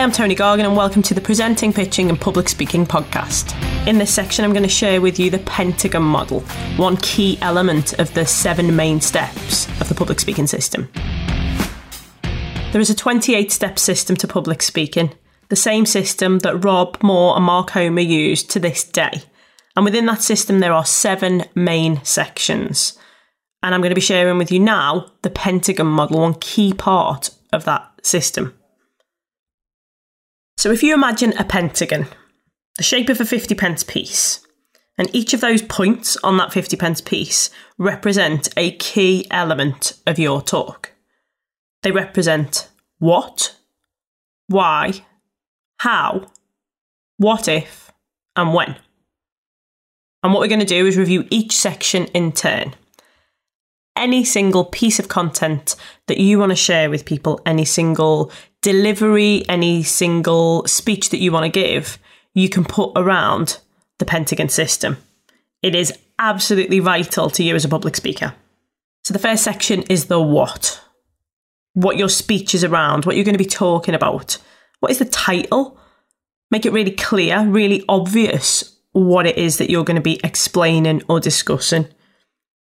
I'm Toni Gargan, and welcome to the Presenting, Pitching, and Public Speaking podcast. In this section, I'm going to share with you the Pentagon model, one key element of the seven main steps of the public speaking system. There is a 28 step system to public speaking, the same system that Rob Moore and Mark Homer use to this day. And within that system, there are seven main sections. And I'm going to be sharing with you now the Pentagon model, one key part of that system. So if you imagine a pentagon, the shape of a 50 pence piece, and each of those points on that 50 pence piece represent a key element of your talk. They represent what, why, how, what if, and when. And what we're going to do is review each section in turn any single piece of content that you want to share with people, any single delivery, any single speech that you want to give, you can put around the Pentagon system. It is absolutely vital to you as a public speaker. So, the first section is the what. What your speech is around, what you're going to be talking about. What is the title? Make it really clear, really obvious what it is that you're going to be explaining or discussing.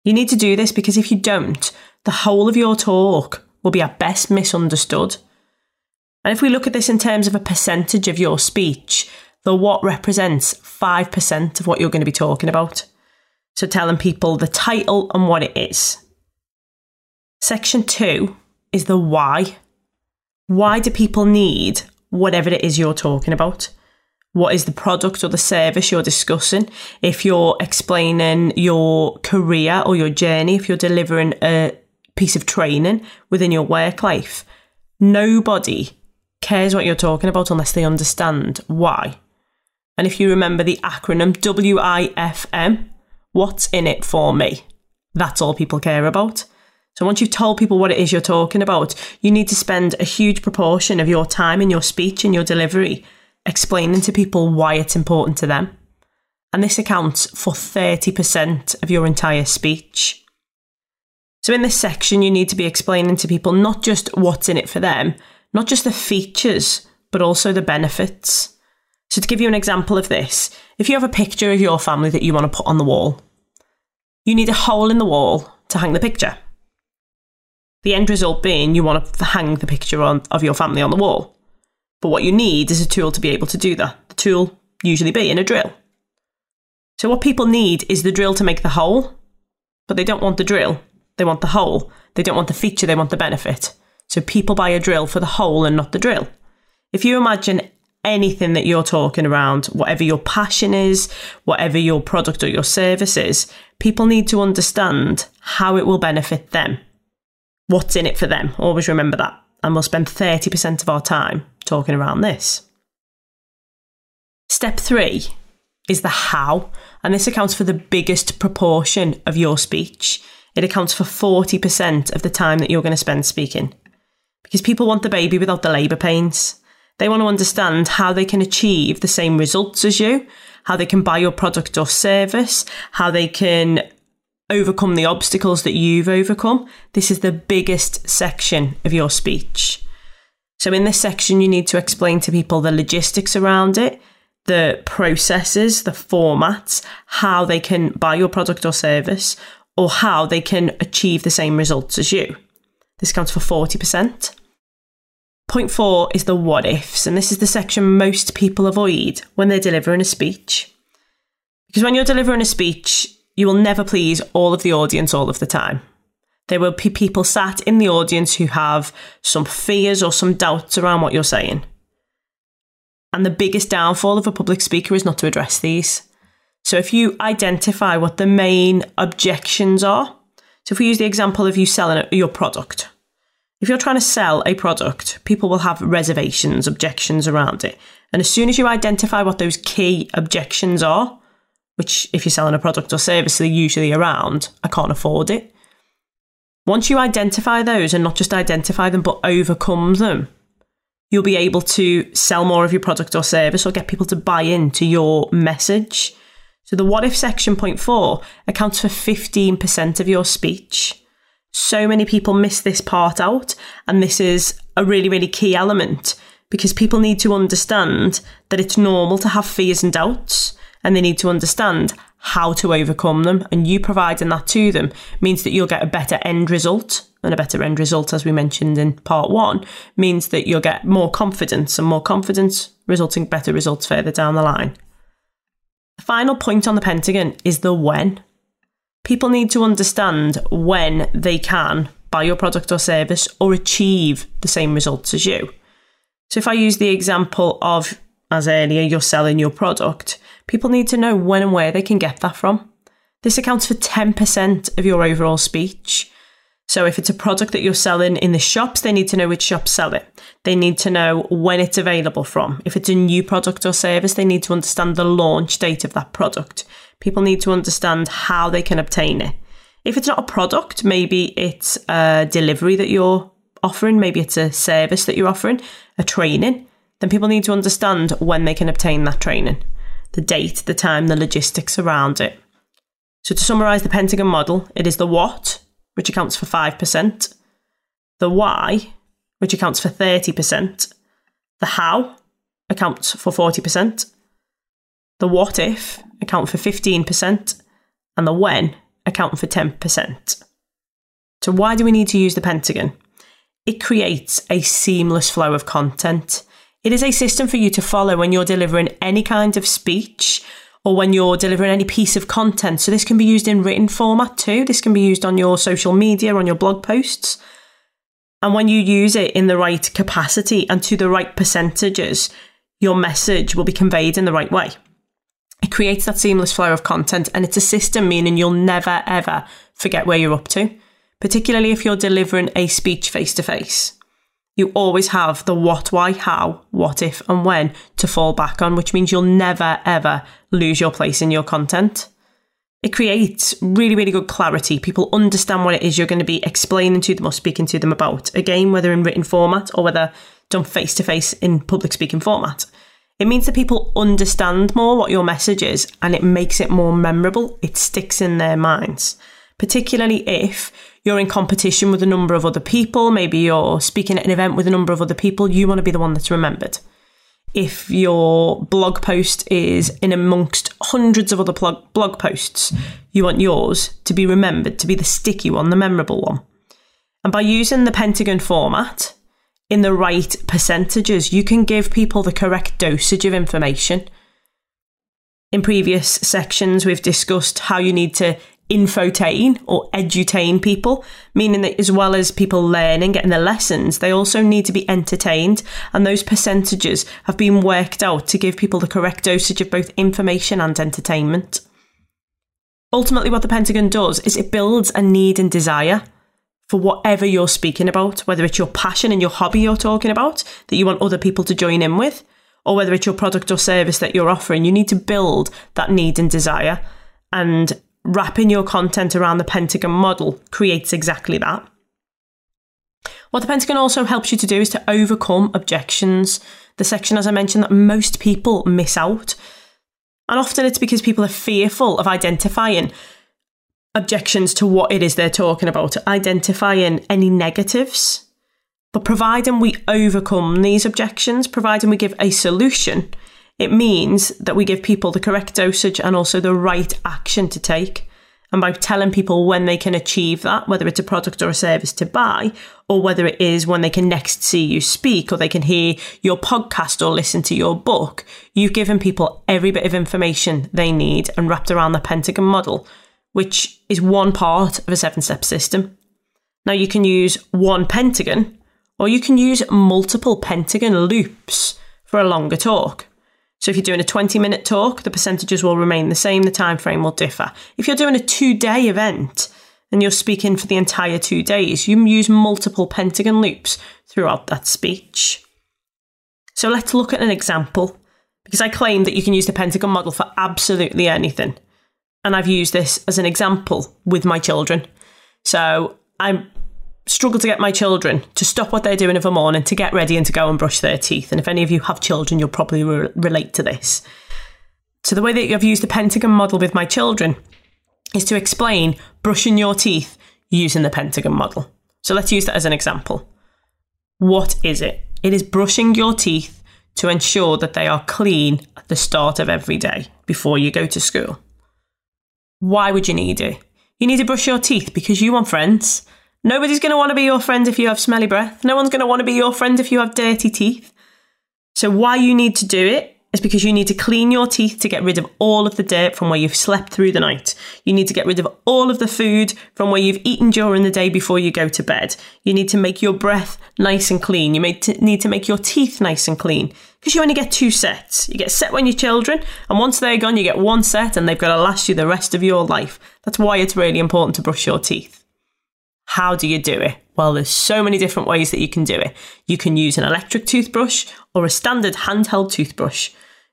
You need to do this because if you don't, the whole of your talk will be at best misunderstood. And if we look at this in terms of a percentage of your speech, the what represents 5% of what you're going to be talking about. So telling people the title and what it is. Section two is the why. Why do people need whatever it is you're talking about? what is the product or the service you're discussing, if you're explaining your career or your journey, if you're delivering a piece of training within your work life, nobody cares what you're talking about unless they understand why. And if you remember the acronym WIFM, what's in it for me? That's all people care about. So once you've told people what it is you're talking about, you need to spend a huge proportion of your time in your speech and your delivery explaining to people why it's important to them. And this accounts for 30% of your entire speech. So, in this section, you need to be explaining to people not just what's in it for them, not just the features, but also the benefits. So, to give you an example of this, if you have a picture of your family that you want to put on the wall, you need a hole in the wall to hang the picture. The end result being you want to hang the picture on, of your family on the wall. But what you need is a tool to be able to do that. The tool usually being a drill. So what people need is the drill to make the hole, but they don't want the drill. They want the hole. They don't want the feature, they want the benefit. So people buy a drill for the hole and not the drill. If you imagine anything that you're talking around, whatever your passion is, whatever your product or your service is, people need to understand how it will benefit them. What's in it for them? Always remember that and we'll spend 30% of our time talking around this. Step three is the how, and this accounts for the biggest proportion of your speech. It accounts for 40% of the time that you're going to spend speaking. Because people want the baby without the labour pains. They want to understand how they can achieve the same results as you, how they can buy your product or service, how they can overcome the obstacles that you've overcome. This is the biggest section of your speech. So, in this section, you need to explain to people the logistics around it, the processes, the formats, how they can buy your product or service, or how they can achieve the same results as you. This counts for 40%. Point four is the what ifs, and this is the section most people avoid when they're delivering a speech. Because when you're delivering a speech, you will never please all of the audience all of the time. There will be people sat in the audience who have some fears or some doubts around what you're saying. And the biggest downfall of a public speaker is not to address these. So if you identify what the main objections are, so if we use the example of you selling your product, if you're trying to sell a product, people will have reservations, objections around it. And as soon as you identify what those key objections are, which if you're selling a product or service, they're usually around, I can't afford it. Once you identify those and not just identify them, but overcome them, you'll be able to sell more of your product or service or get people to buy into your message. So the what if section point four accounts for 15% of your speech. So many people miss this part out, and this is a really, really key element because people need to understand that it's normal to have fears and doubts and they need to understand how to overcome them. And you providing that to them means that you'll get a better end result. And a better end result, as we mentioned in part one, means that you'll get more confidence and more confidence resulting better results further down the line. The final point on the Pentagon is the when. People need to understand when they can buy your product or service or achieve the same results as you. So if I use the example of, as earlier, you're selling your product, people need to know when and where they can get that from. This accounts for 10% of your overall speech. So if it's a product that you're selling in the shops, they need to know which shops sell it. They need to know when it's available from. If it's a new product or service, they need to understand the launch date of that product. People need to understand how they can obtain it. If it's not a product, maybe it's a delivery that you're offering, maybe it's a service that you're offering, a training, then people need to understand when they can obtain that training the date, the time, the logistics around it. So, to summarise the Pentagon model, it is the what, which accounts for 5%, the why, which accounts for 30%, the how accounts for 40%, the what if account for 15%, and the when account for 10%. So, why do we need to use the Pentagon? It creates a seamless flow of content. It is a system for you to follow when you're delivering any kind of speech or when you're delivering any piece of content. So, this can be used in written format too. This can be used on your social media, on your blog posts. And when you use it in the right capacity and to the right percentages, your message will be conveyed in the right way. It creates that seamless flow of content and it's a system meaning you'll never ever forget where you're up to particularly if you're delivering a speech face to face. You always have the what, why, how, what if, and when to fall back on, which means you'll never ever lose your place in your content. It creates really, really good clarity. People understand what it is you're going to be explaining to them or speaking to them about. Again, whether in written format or whether done face to face in public speaking format. It means that people understand more what your message is and it makes it more memorable. It sticks in their minds, particularly if you're in competition with a number of other people, maybe you're speaking at an event with a number of other people, you want to be the one that's remembered. If your blog post is in amongst hundreds of other blog posts, you want yours to be remembered, to be the sticky one, the memorable one. And by using the Pentagon format in the right percentages, you can give people the correct dosage of information. In previous sections, we've discussed how you need to infotain or edutain people, meaning that as well as people learning, getting the lessons, they also need to be entertained. And those percentages have been worked out to give people the correct dosage of both information and entertainment. Ultimately, what the Pentagon does is it builds a need and desire for whatever you're speaking about, whether it's your passion and your hobby you're talking about that you want other people to join in with, or whether it's your product or service that you're offering. You need to build that need and desire. And wrapping your content around the Pentagon model creates exactly that. What the Pentagon also helps you to do is to overcome objections, the section, as I mentioned, that most people miss out. And often it's because people are fearful of identifying objections to what it is they're talking about, identifying any negatives. But providing we overcome these objections, providing we give a solution, it means that we give people the correct dosage and also the right action to take. And by telling people when they can achieve that, whether it's a product or a service to buy, or whether it is when they can next see you speak, or they can hear your podcast or listen to your book, you've given people every bit of information they need and wrapped around the Pentagon model, which is one part of a seven step system. Now, you can use one Pentagon, or you can use multiple Pentagon loops for a longer talk. So if you're doing a 20 minute talk, the percentages will remain the same, the time frame will differ. If you're doing a two day event and you're speaking for the entire two days, you use multiple pentagon loops throughout that speech. So let's look at an example because I claim that you can use the pentagon model for absolutely anything. And I've used this as an example with my children. So I'm struggle to get my children to stop what they're doing of a morning to get ready and to go and brush their teeth. And if any of you have children, you'll probably re- relate to this. So, the way that I've used the Pentagon model with my children is to explain brushing your teeth using the Pentagon model. So, let's use that as an example. What is it? It is brushing your teeth to ensure that they are clean at the start of every day before you go to school. Why would you need it? You need to brush your teeth because you want friends. Nobody's going to want to be your friend if you have smelly breath. No one's going to want to be your friend if you have dirty teeth. So, why you need to do it is because you need to clean your teeth to get rid of all of the dirt from where you've slept through the night. You need to get rid of all of the food from where you've eaten during the day before you go to bed. You need to make your breath nice and clean. You need to make your teeth nice and clean because you only get two sets. You get a set when you're children, and once they're gone, you get one set and they've got to last you the rest of your life. That's why it's really important to brush your teeth. How do you do it? Well, there's so many different ways that you can do it. You can use an electric toothbrush or a standard handheld toothbrush.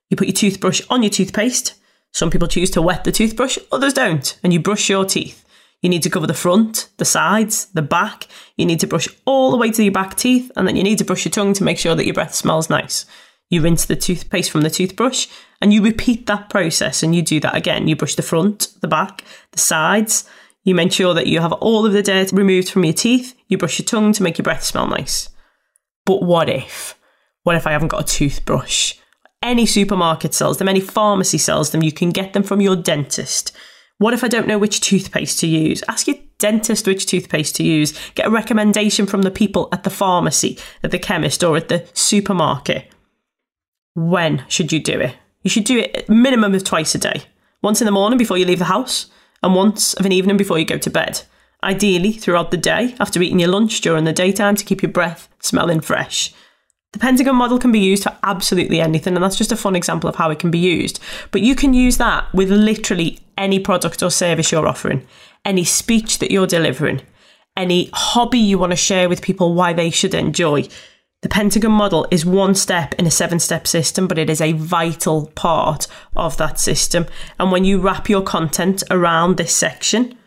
You put your toothbrush on your toothpaste. Some people choose to wet the toothbrush, others don't, and you brush your teeth. You need to cover the front, the sides, the back. You need to brush all the way to your back teeth, and then you need to brush your tongue to make sure that your breath smells nice. You rinse the toothpaste from the toothbrush, and you repeat that process, and you do that again. You brush the front, the back, the sides, you make sure that you have all of the dirt removed from your teeth. You brush your tongue to make your breath smell nice. But what if? What if I haven't got a toothbrush? Any supermarket sells them, any pharmacy sells them. You can get them from your dentist. What if I don't know which toothpaste to use? Ask your dentist which toothpaste to use. Get a recommendation from the people at the pharmacy, at the chemist, or at the supermarket. When should you do it? You should do it minimum of twice a day. Once in the morning before you leave the house, and once of an evening before you go to bed. Ideally, throughout the day, after eating your lunch during the daytime to keep your breath smelling fresh. The Pentagon model can be used for absolutely anything, and that's just a fun example of how it can be used. But you can use that with literally any product or service you're offering, any speech that you're delivering, any hobby you want to share with people why they should enjoy. The Pentagon model is one step in a seven step system, but it is a vital part of that system. And when you wrap your content around this section,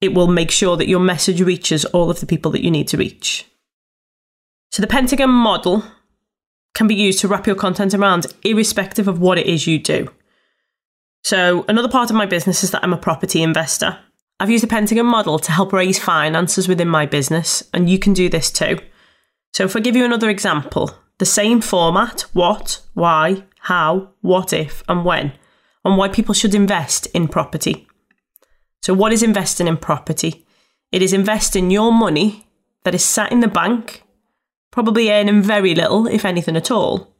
it will make sure that your message reaches all of the people that you need to reach. So the Pentagon model can be used to wrap your content around, irrespective of what it is you do. So, another part of my business is that I'm a property investor. I've used the Pentagon model to help raise finances within my business, and you can do this too. So, if I give you another example, the same format what, why, how, what if, and when, and why people should invest in property. So, what is investing in property? It is investing your money that is sat in the bank, probably earning very little, if anything at all,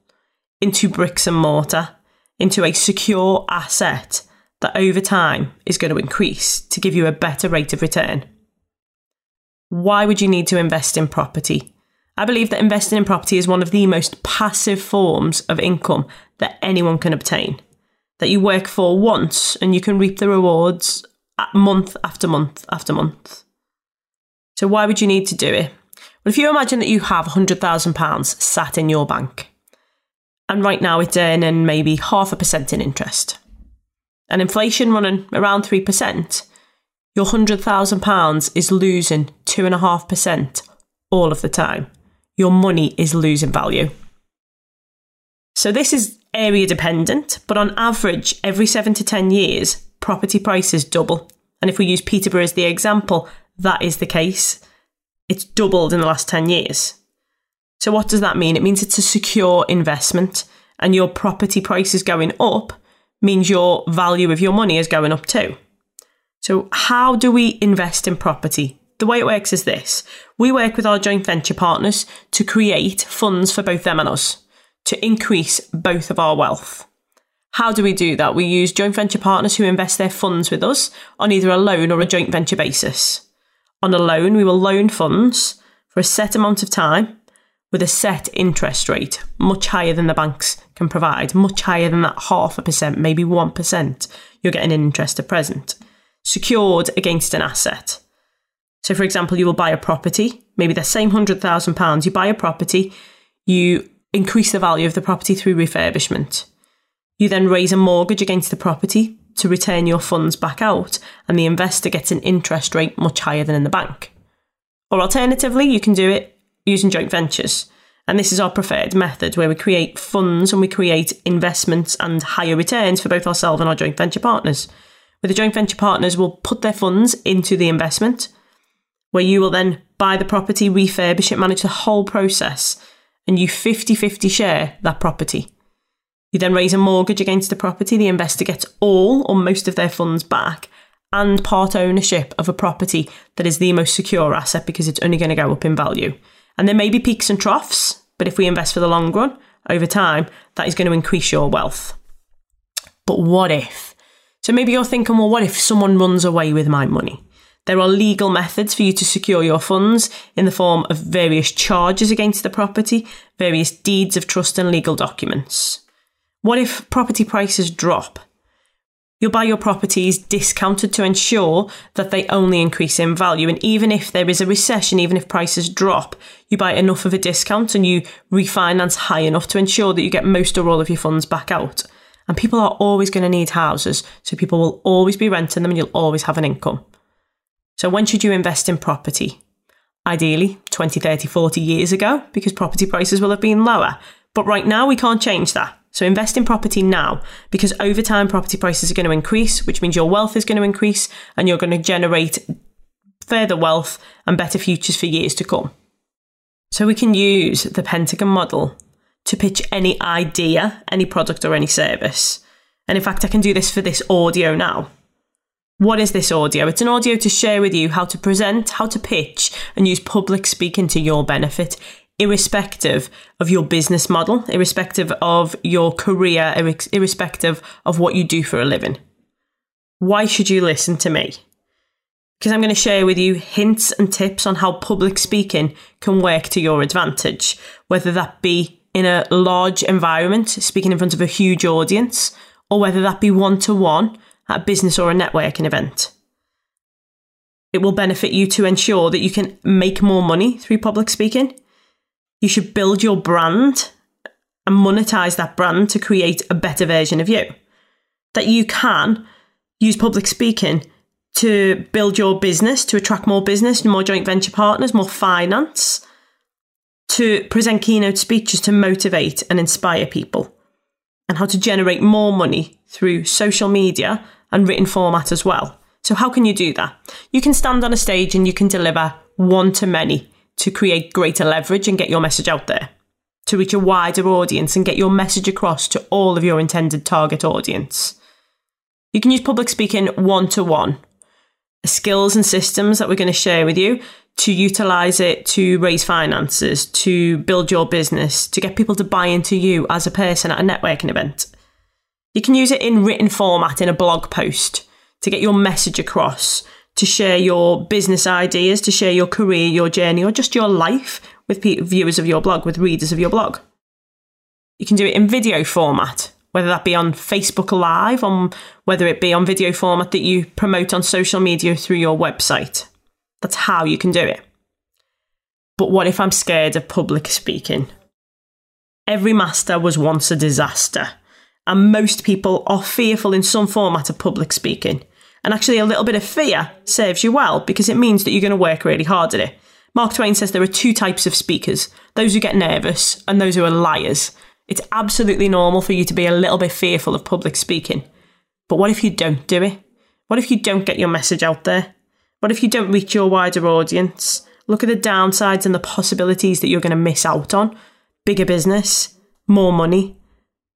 into bricks and mortar, into a secure asset that over time is going to increase to give you a better rate of return. Why would you need to invest in property? I believe that investing in property is one of the most passive forms of income that anyone can obtain. That you work for once and you can reap the rewards month after month after month. So, why would you need to do it? Well, if you imagine that you have £100,000 sat in your bank, and right now it's earning maybe half a percent in interest, and inflation running around 3%, your £100,000 is losing 2.5% all of the time your money is losing value. So this is area dependent, but on average, every seven to 10 years, property prices double. And if we use Peterborough as the example, that is the case. It's doubled in the last 10 years. So, what does that mean? It means it's a secure investment, and your property prices going up means your value of your money is going up too. So, how do we invest in property? The way it works is this we work with our joint venture partners to create funds for both them and us to increase both of our wealth. How do we do that? We use joint venture partners who invest their funds with us on either a loan or a joint venture basis. On a loan, we will loan funds for a set amount of time with a set interest rate, much higher than the banks can provide, much higher than that half a percent, maybe 1%. You're getting an interest at present, secured against an asset. So, for example, you will buy a property, maybe the same £100,000, you buy a property, you increase the value of the property through refurbishment. You then raise a mortgage against the property to return your funds back out, and the investor gets an interest rate much higher than in the bank. Or alternatively, you can do it using joint ventures. And this is our preferred method where we create funds and we create investments and higher returns for both ourselves and our joint venture partners. Where the joint venture partners will put their funds into the investment where you will then buy the property, refurbish it, manage the whole process, and you 50 50 share that property. You then raise a mortgage against the property, the investor gets all or most of their funds back and part ownership of a property that is the most secure asset because it's only going to go up in value. And there may be peaks and troughs, but if we invest for the long run, over time, that is going to increase your wealth. But what if? So maybe you're thinking, well, what if someone runs away with my money? There are legal methods for you to secure your funds in the form of various charges against the property, various deeds of trust, and legal documents. What if property prices drop? You'll buy your properties discounted to ensure that they only increase in value. And even if there is a recession, even if prices drop, you buy enough of a discount and you refinance high enough to ensure that you get most or all of your funds back out. And people are always going to need houses, so people will always be renting them and you'll always have an income. So, when should you invest in property? Ideally, 20, 30, 40 years ago, because property prices will have been lower. But right now, we can't change that. So, invest in property now, because over time, property prices are going to increase, which means your wealth is going to increase and you're going to generate further wealth and better futures for years to come. So, we can use the Pentagon model to pitch any idea, any product, or any service. And in fact, I can do this for this audio now. What is this audio? It's an audio to share with you how to present, how to pitch, and use public speaking to your benefit, irrespective of your business model, irrespective of your career, irrespective of what you do for a living. Why should you listen to me? Because I'm going to share with you hints and tips on how public speaking can work to your advantage, whether that be in a large environment, speaking in front of a huge audience, or whether that be one to one at a business or a networking event. It will benefit you to ensure that you can make more money through public speaking. You should build your brand and monetize that brand to create a better version of you. That you can use public speaking to build your business, to attract more business, more joint venture partners, more finance, to present keynote speeches to motivate and inspire people, and how to generate more money through social media and written format as well. So, how can you do that? You can stand on a stage and you can deliver one to many to create greater leverage and get your message out there, to reach a wider audience and get your message across to all of your intended target audience. You can use public speaking one to one, skills and systems that we're going to share with you to utilize it to raise finances, to build your business, to get people to buy into you as a person at a networking event. You can use it in written format in a blog post to get your message across, to share your business ideas, to share your career, your journey, or just your life with viewers of your blog, with readers of your blog. You can do it in video format, whether that be on Facebook Live, on whether it be on video format that you promote on social media through your website. That's how you can do it. But what if I'm scared of public speaking? Every master was once a disaster and most people are fearful in some format of public speaking. And actually, a little bit of fear serves you well because it means that you're going to work really hard at it. Mark Twain says there are two types of speakers those who get nervous and those who are liars. It's absolutely normal for you to be a little bit fearful of public speaking. But what if you don't do it? What if you don't get your message out there? What if you don't reach your wider audience? Look at the downsides and the possibilities that you're going to miss out on. Bigger business, more money,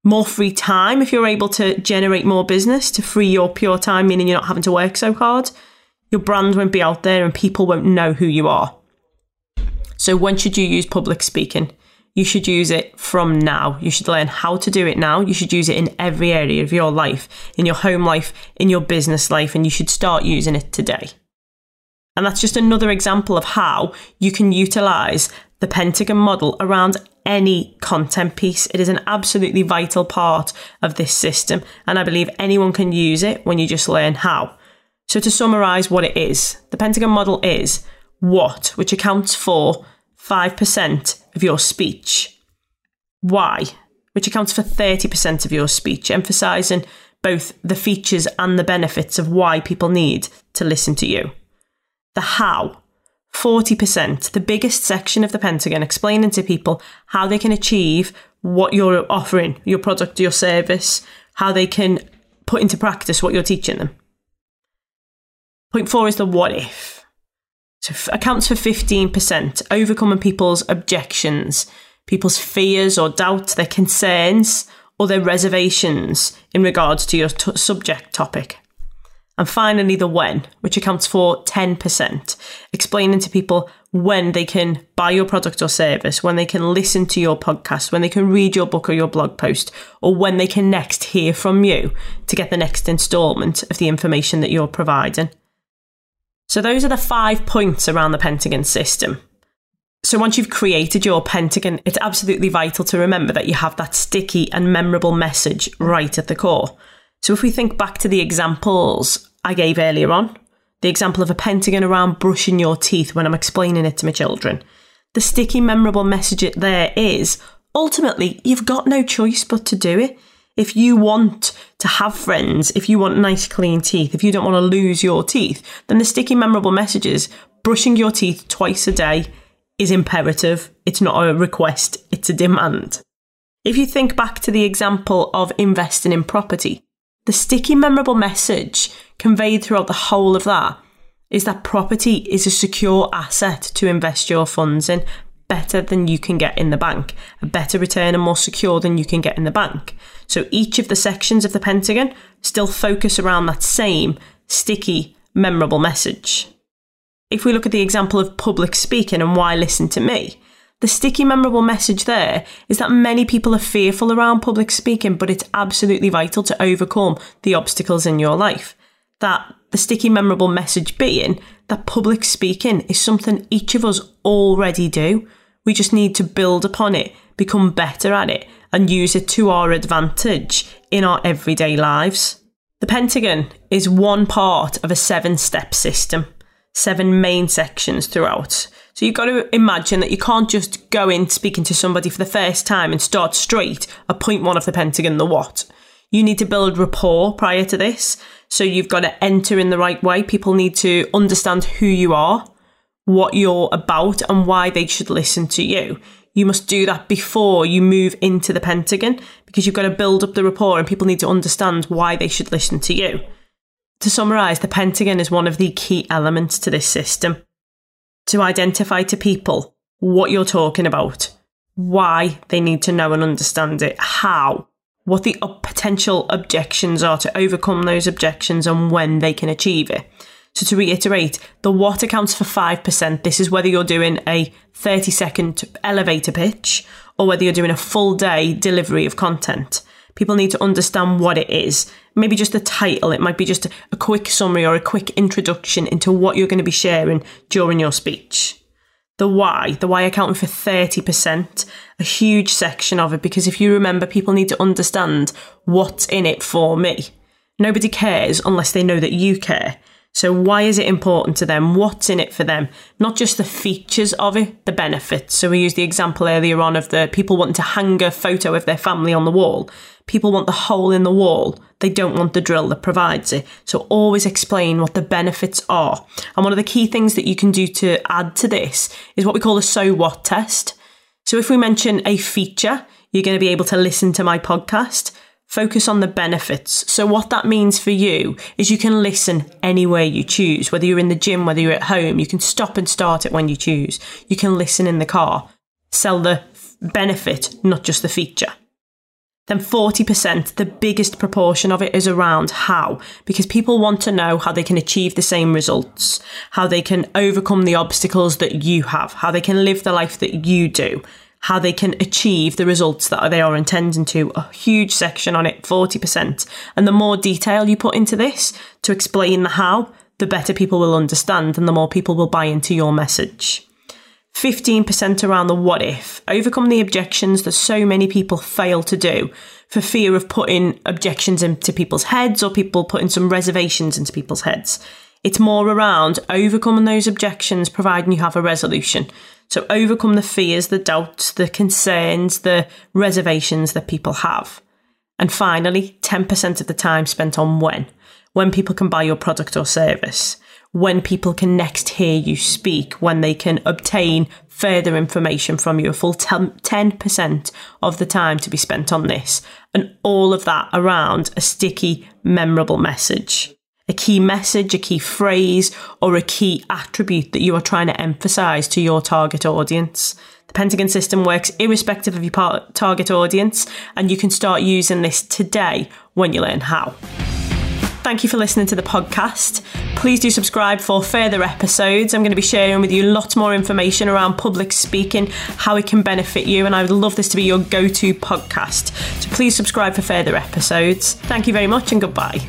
more free time if you're able to generate more business to free your pure time, meaning you're not having to work so hard. Your brand won't be out there and people won't know who you are. So, when should you use public speaking? You should use it from now. You should learn how to do it now. You should use it in every area of your life, in your home life, in your business life, and you should start using it today. And that's just another example of how you can utilize the Pentagon model around any content piece. It is an absolutely vital part of this system, and I believe anyone can use it when you just learn how. So, to summarize what it is, the Pentagon model is what, which accounts for 5% of your speech, why, which accounts for 30% of your speech, emphasizing both the features and the benefits of why people need to listen to you, the how, 40%, the biggest section of the Pentagon, explaining to people how they can achieve what you're offering, your product, your service, how they can put into practice what you're teaching them. Point four is the what if. So f- accounts for 15%, overcoming people's objections, people's fears or doubts, their concerns, or their reservations in regards to your t- subject topic. And finally, the when, which accounts for 10%, explaining to people when they can buy your product or service, when they can listen to your podcast, when they can read your book or your blog post, or when they can next hear from you to get the next installment of the information that you're providing. So, those are the five points around the Pentagon system. So once you've created your pentagon, it's absolutely vital to remember that you have that sticky and memorable message right at the core. So if we think back to the examples I gave earlier on, the example of a pentagon around brushing your teeth when I'm explaining it to my children, the sticky, memorable message there is ultimately you've got no choice but to do it. If you want to have friends, if you want nice, clean teeth, if you don't want to lose your teeth, then the sticky, memorable message is brushing your teeth twice a day is imperative. It's not a request, it's a demand. If you think back to the example of investing in property, the sticky, memorable message conveyed throughout the whole of that is that property is a secure asset to invest your funds in, better than you can get in the bank, a better return and more secure than you can get in the bank. So each of the sections of the Pentagon still focus around that same sticky, memorable message. If we look at the example of public speaking and why listen to me, the sticky, memorable message there is that many people are fearful around public speaking, but it's absolutely vital to overcome the obstacles in your life. That the sticky, memorable message being that public speaking is something each of us already do. We just need to build upon it, become better at it, and use it to our advantage in our everyday lives. The Pentagon is one part of a seven step system seven main sections throughout. So you've got to imagine that you can't just go in speaking to somebody for the first time and start straight at point one of the Pentagon, the what. You need to build rapport prior to this. So you've got to enter in the right way. People need to understand who you are, what you're about, and why they should listen to you. You must do that before you move into the Pentagon because you've got to build up the rapport and people need to understand why they should listen to you. To summarise, the Pentagon is one of the key elements to this system. To identify to people what you're talking about, why they need to know and understand it, how, what the potential objections are to overcome those objections, and when they can achieve it. So, to reiterate, the what accounts for 5%. This is whether you're doing a 30 second elevator pitch or whether you're doing a full day delivery of content. People need to understand what it is. Maybe just a title. It might be just a quick summary or a quick introduction into what you're going to be sharing during your speech. The why, the why accounting for 30%, a huge section of it, because if you remember, people need to understand what's in it for me. Nobody cares unless they know that you care. So, why is it important to them? What's in it for them? Not just the features of it, the benefits. So, we used the example earlier on of the people wanting to hang a photo of their family on the wall. People want the hole in the wall. They don't want the drill that provides it. So, always explain what the benefits are. And one of the key things that you can do to add to this is what we call a so what test. So, if we mention a feature, you're going to be able to listen to my podcast Focus on the benefits. So, what that means for you is you can listen anywhere you choose, whether you're in the gym, whether you're at home, you can stop and start it when you choose. You can listen in the car. Sell the benefit, not just the feature. Then 40%, the biggest proportion of it is around how, because people want to know how they can achieve the same results, how they can overcome the obstacles that you have, how they can live the life that you do, how they can achieve the results that they are intending to. A huge section on it, 40%. And the more detail you put into this to explain the how, the better people will understand and the more people will buy into your message. 15% around the what if. Overcome the objections that so many people fail to do for fear of putting objections into people's heads or people putting some reservations into people's heads. It's more around overcoming those objections, providing you have a resolution. So overcome the fears, the doubts, the concerns, the reservations that people have. And finally, 10% of the time spent on when. When people can buy your product or service. When people can next hear you speak. When they can obtain further information from you. A full 10% of the time to be spent on this. And all of that around a sticky, memorable message. A key message, a key phrase, or a key attribute that you are trying to emphasize to your target audience. The Pentagon system works irrespective of your target audience, and you can start using this today when you learn how. Thank you for listening to the podcast. Please do subscribe for further episodes. I'm going to be sharing with you lots more information around public speaking, how it can benefit you, and I would love this to be your go to podcast. So please subscribe for further episodes. Thank you very much and goodbye.